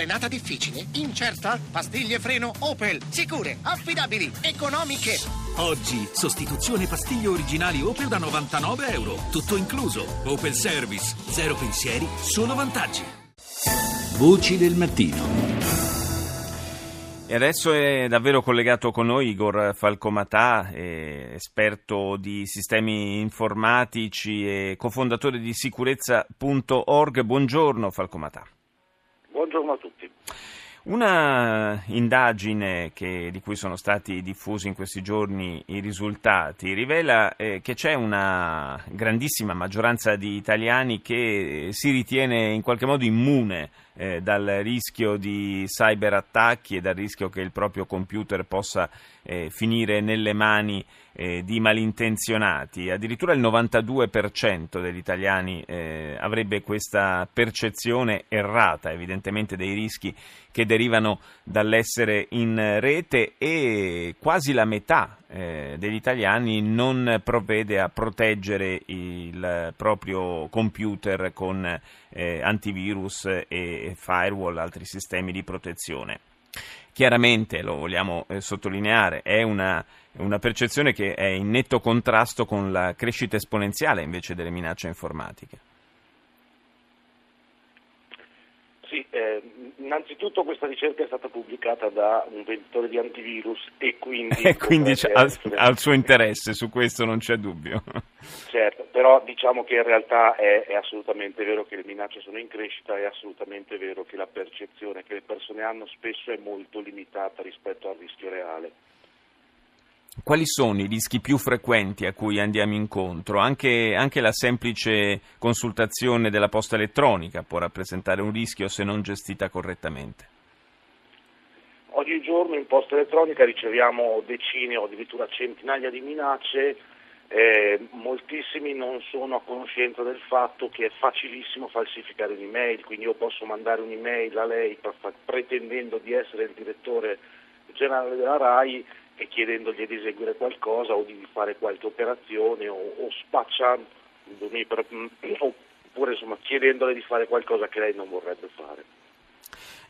Frenata difficile? Incerta? Pastiglie freno Opel. Sicure, affidabili, economiche. Oggi, sostituzione pastiglie originali Opel da 99 euro. Tutto incluso. Opel Service. Zero pensieri, solo vantaggi. Voci del mattino. E adesso è davvero collegato con noi Igor Falcomatà, eh, esperto di sistemi informatici e cofondatore di sicurezza.org. Buongiorno Falcomatà. Buongiorno a tutti. Una indagine che, di cui sono stati diffusi in questi giorni i risultati rivela eh, che c'è una grandissima maggioranza di italiani che si ritiene in qualche modo immune eh, dal rischio di cyberattacchi e dal rischio che il proprio computer possa eh, finire nelle mani eh, di malintenzionati. Addirittura il 92% degli italiani eh, avrebbe questa percezione errata, evidentemente, dei rischi che derivano dall'essere in rete e quasi la metà eh, degli italiani non provvede a proteggere il proprio computer con eh, antivirus e firewall, altri sistemi di protezione. Chiaramente, lo vogliamo eh, sottolineare, è una, una, percezione che è in netto contrasto con la crescita esponenziale invece delle minacce informatiche. Sì, eh, innanzitutto questa ricerca è stata pubblicata da un venditore di antivirus e quindi... E quindi ha il suo interesse, su questo non c'è dubbio. Certo, però diciamo che in realtà è, è, assolutamente vero che le minacce sono in crescita, è assolutamente vero che la percezione che le persone hanno spesso è molto limitata rispetto al rischio reale. Quali sono i rischi più frequenti a cui andiamo incontro? Anche, anche, la semplice consultazione della posta elettronica può rappresentare un rischio se non gestita correttamente. Ogni giorno in posta elettronica riceviamo decine o addirittura centinaia di minacce eh, moltissimi non sono a conoscenza del fatto che è facilissimo falsificare un'email, quindi io posso mandare un'email a lei pretendendo di essere il direttore generale della RAI e chiedendogli di eseguire qualcosa o di fare qualche operazione o, o spacciandomi oppure insomma, chiedendole di fare qualcosa che lei non vorrebbe fare.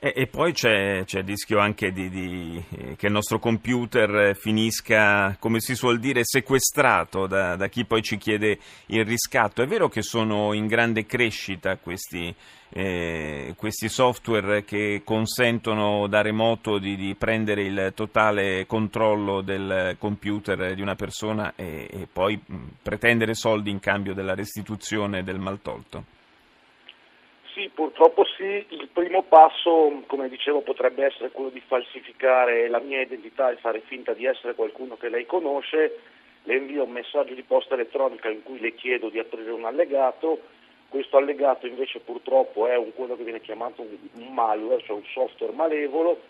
E, e poi c'è, c'è, il rischio anche di, di, eh, che il nostro computer finisca, come si suol dire, sequestrato da, da, chi poi ci chiede il riscatto. È vero che sono in grande crescita questi, eh, questi software che consentono da remoto di, di, prendere il totale controllo del computer di una persona e, e poi mh, pretendere soldi in cambio della restituzione del maltolto? Sì, purtroppo sì, il primo passo, come dicevo, potrebbe essere quello di falsificare la mia identità e fare finta di essere qualcuno che lei conosce, le invio un messaggio di posta elettronica in cui le chiedo di aprire un allegato, questo allegato invece purtroppo è un, quello che viene chiamato un malware, cioè un software malevolo,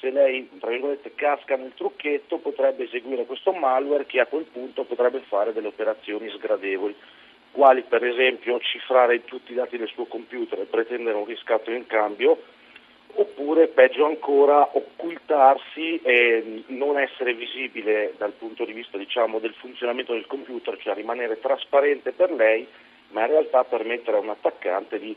se lei tra virgolette casca nel trucchetto potrebbe eseguire questo malware che a quel punto potrebbe fare delle operazioni sgradevoli quali per esempio cifrare tutti i dati del suo computer e pretendere un riscatto in cambio, oppure peggio ancora occultarsi e non essere visibile dal punto di vista diciamo, del funzionamento del computer, cioè rimanere trasparente per lei, ma in realtà permettere a un attaccante di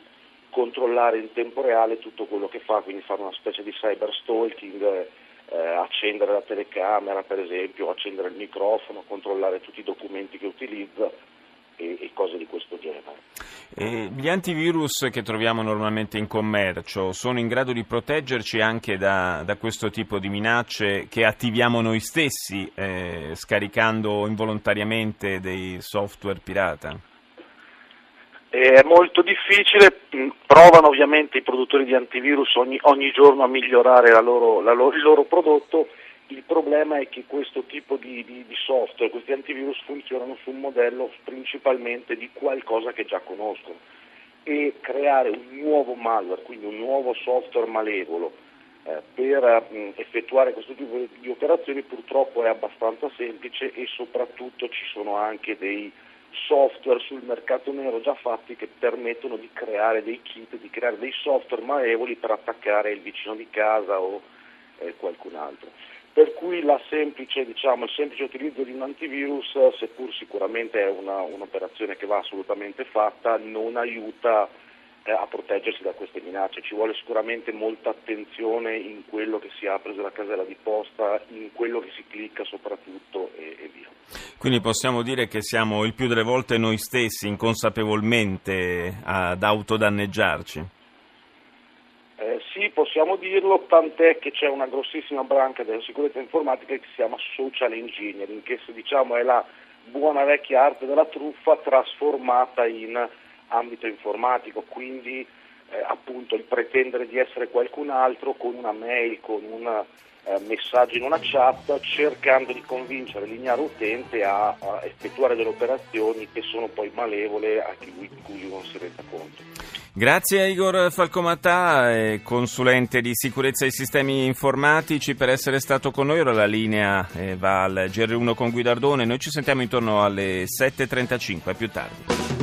controllare in tempo reale tutto quello che fa, quindi fare una specie di cyber stalking, eh, accendere la telecamera per esempio, accendere il microfono, controllare tutti i documenti che utilizza cose di questo genere. E gli antivirus che troviamo normalmente in commercio sono in grado di proteggerci anche da, da questo tipo di minacce che attiviamo noi stessi eh, scaricando involontariamente dei software pirata? È molto difficile, provano ovviamente i produttori di antivirus ogni, ogni giorno a migliorare la loro, la loro, il loro prodotto il problema è che questo tipo di, di, di, software, questi antivirus funzionano su un modello principalmente di qualcosa che già conoscono. E creare un nuovo malware, quindi un nuovo software malevolo eh, per mh, effettuare questo tipo di operazioni purtroppo è abbastanza semplice e soprattutto ci sono anche dei software sul mercato nero già fatti che permettono di creare dei kit, di creare dei software malevoli per attaccare il vicino di casa o eh, qualcun altro per cui semplice, diciamo, il semplice utilizzo di un antivirus, seppur sicuramente è una, un'operazione che va assolutamente fatta, non aiuta eh, a proteggersi da queste minacce. Ci vuole sicuramente molta attenzione in quello che si apre sulla casella di posta, in quello che si clicca soprattutto e, e via. Quindi possiamo dire che siamo il più delle volte noi stessi inconsapevolmente ad autodanneggiarci? Sì, possiamo dirlo, tant'è che c'è una grossissima branca della sicurezza informatica che si chiama social engineering, che diciamo è la buona vecchia arte della truffa trasformata in ambito informatico, quindi eh, appunto il pretendere di essere qualcun altro con una mail, con un eh, messaggio in una chat, cercando di convincere l'ignaro utente a, a, effettuare delle operazioni che sono poi malevole a chi di cui non si renda conto. Grazie a Igor Falcomatà, consulente di sicurezza e sistemi informatici, per essere stato con noi. Ora la linea eh, va al GR1 con Guidardone. Noi ci sentiamo intorno alle 7.35, più tardi.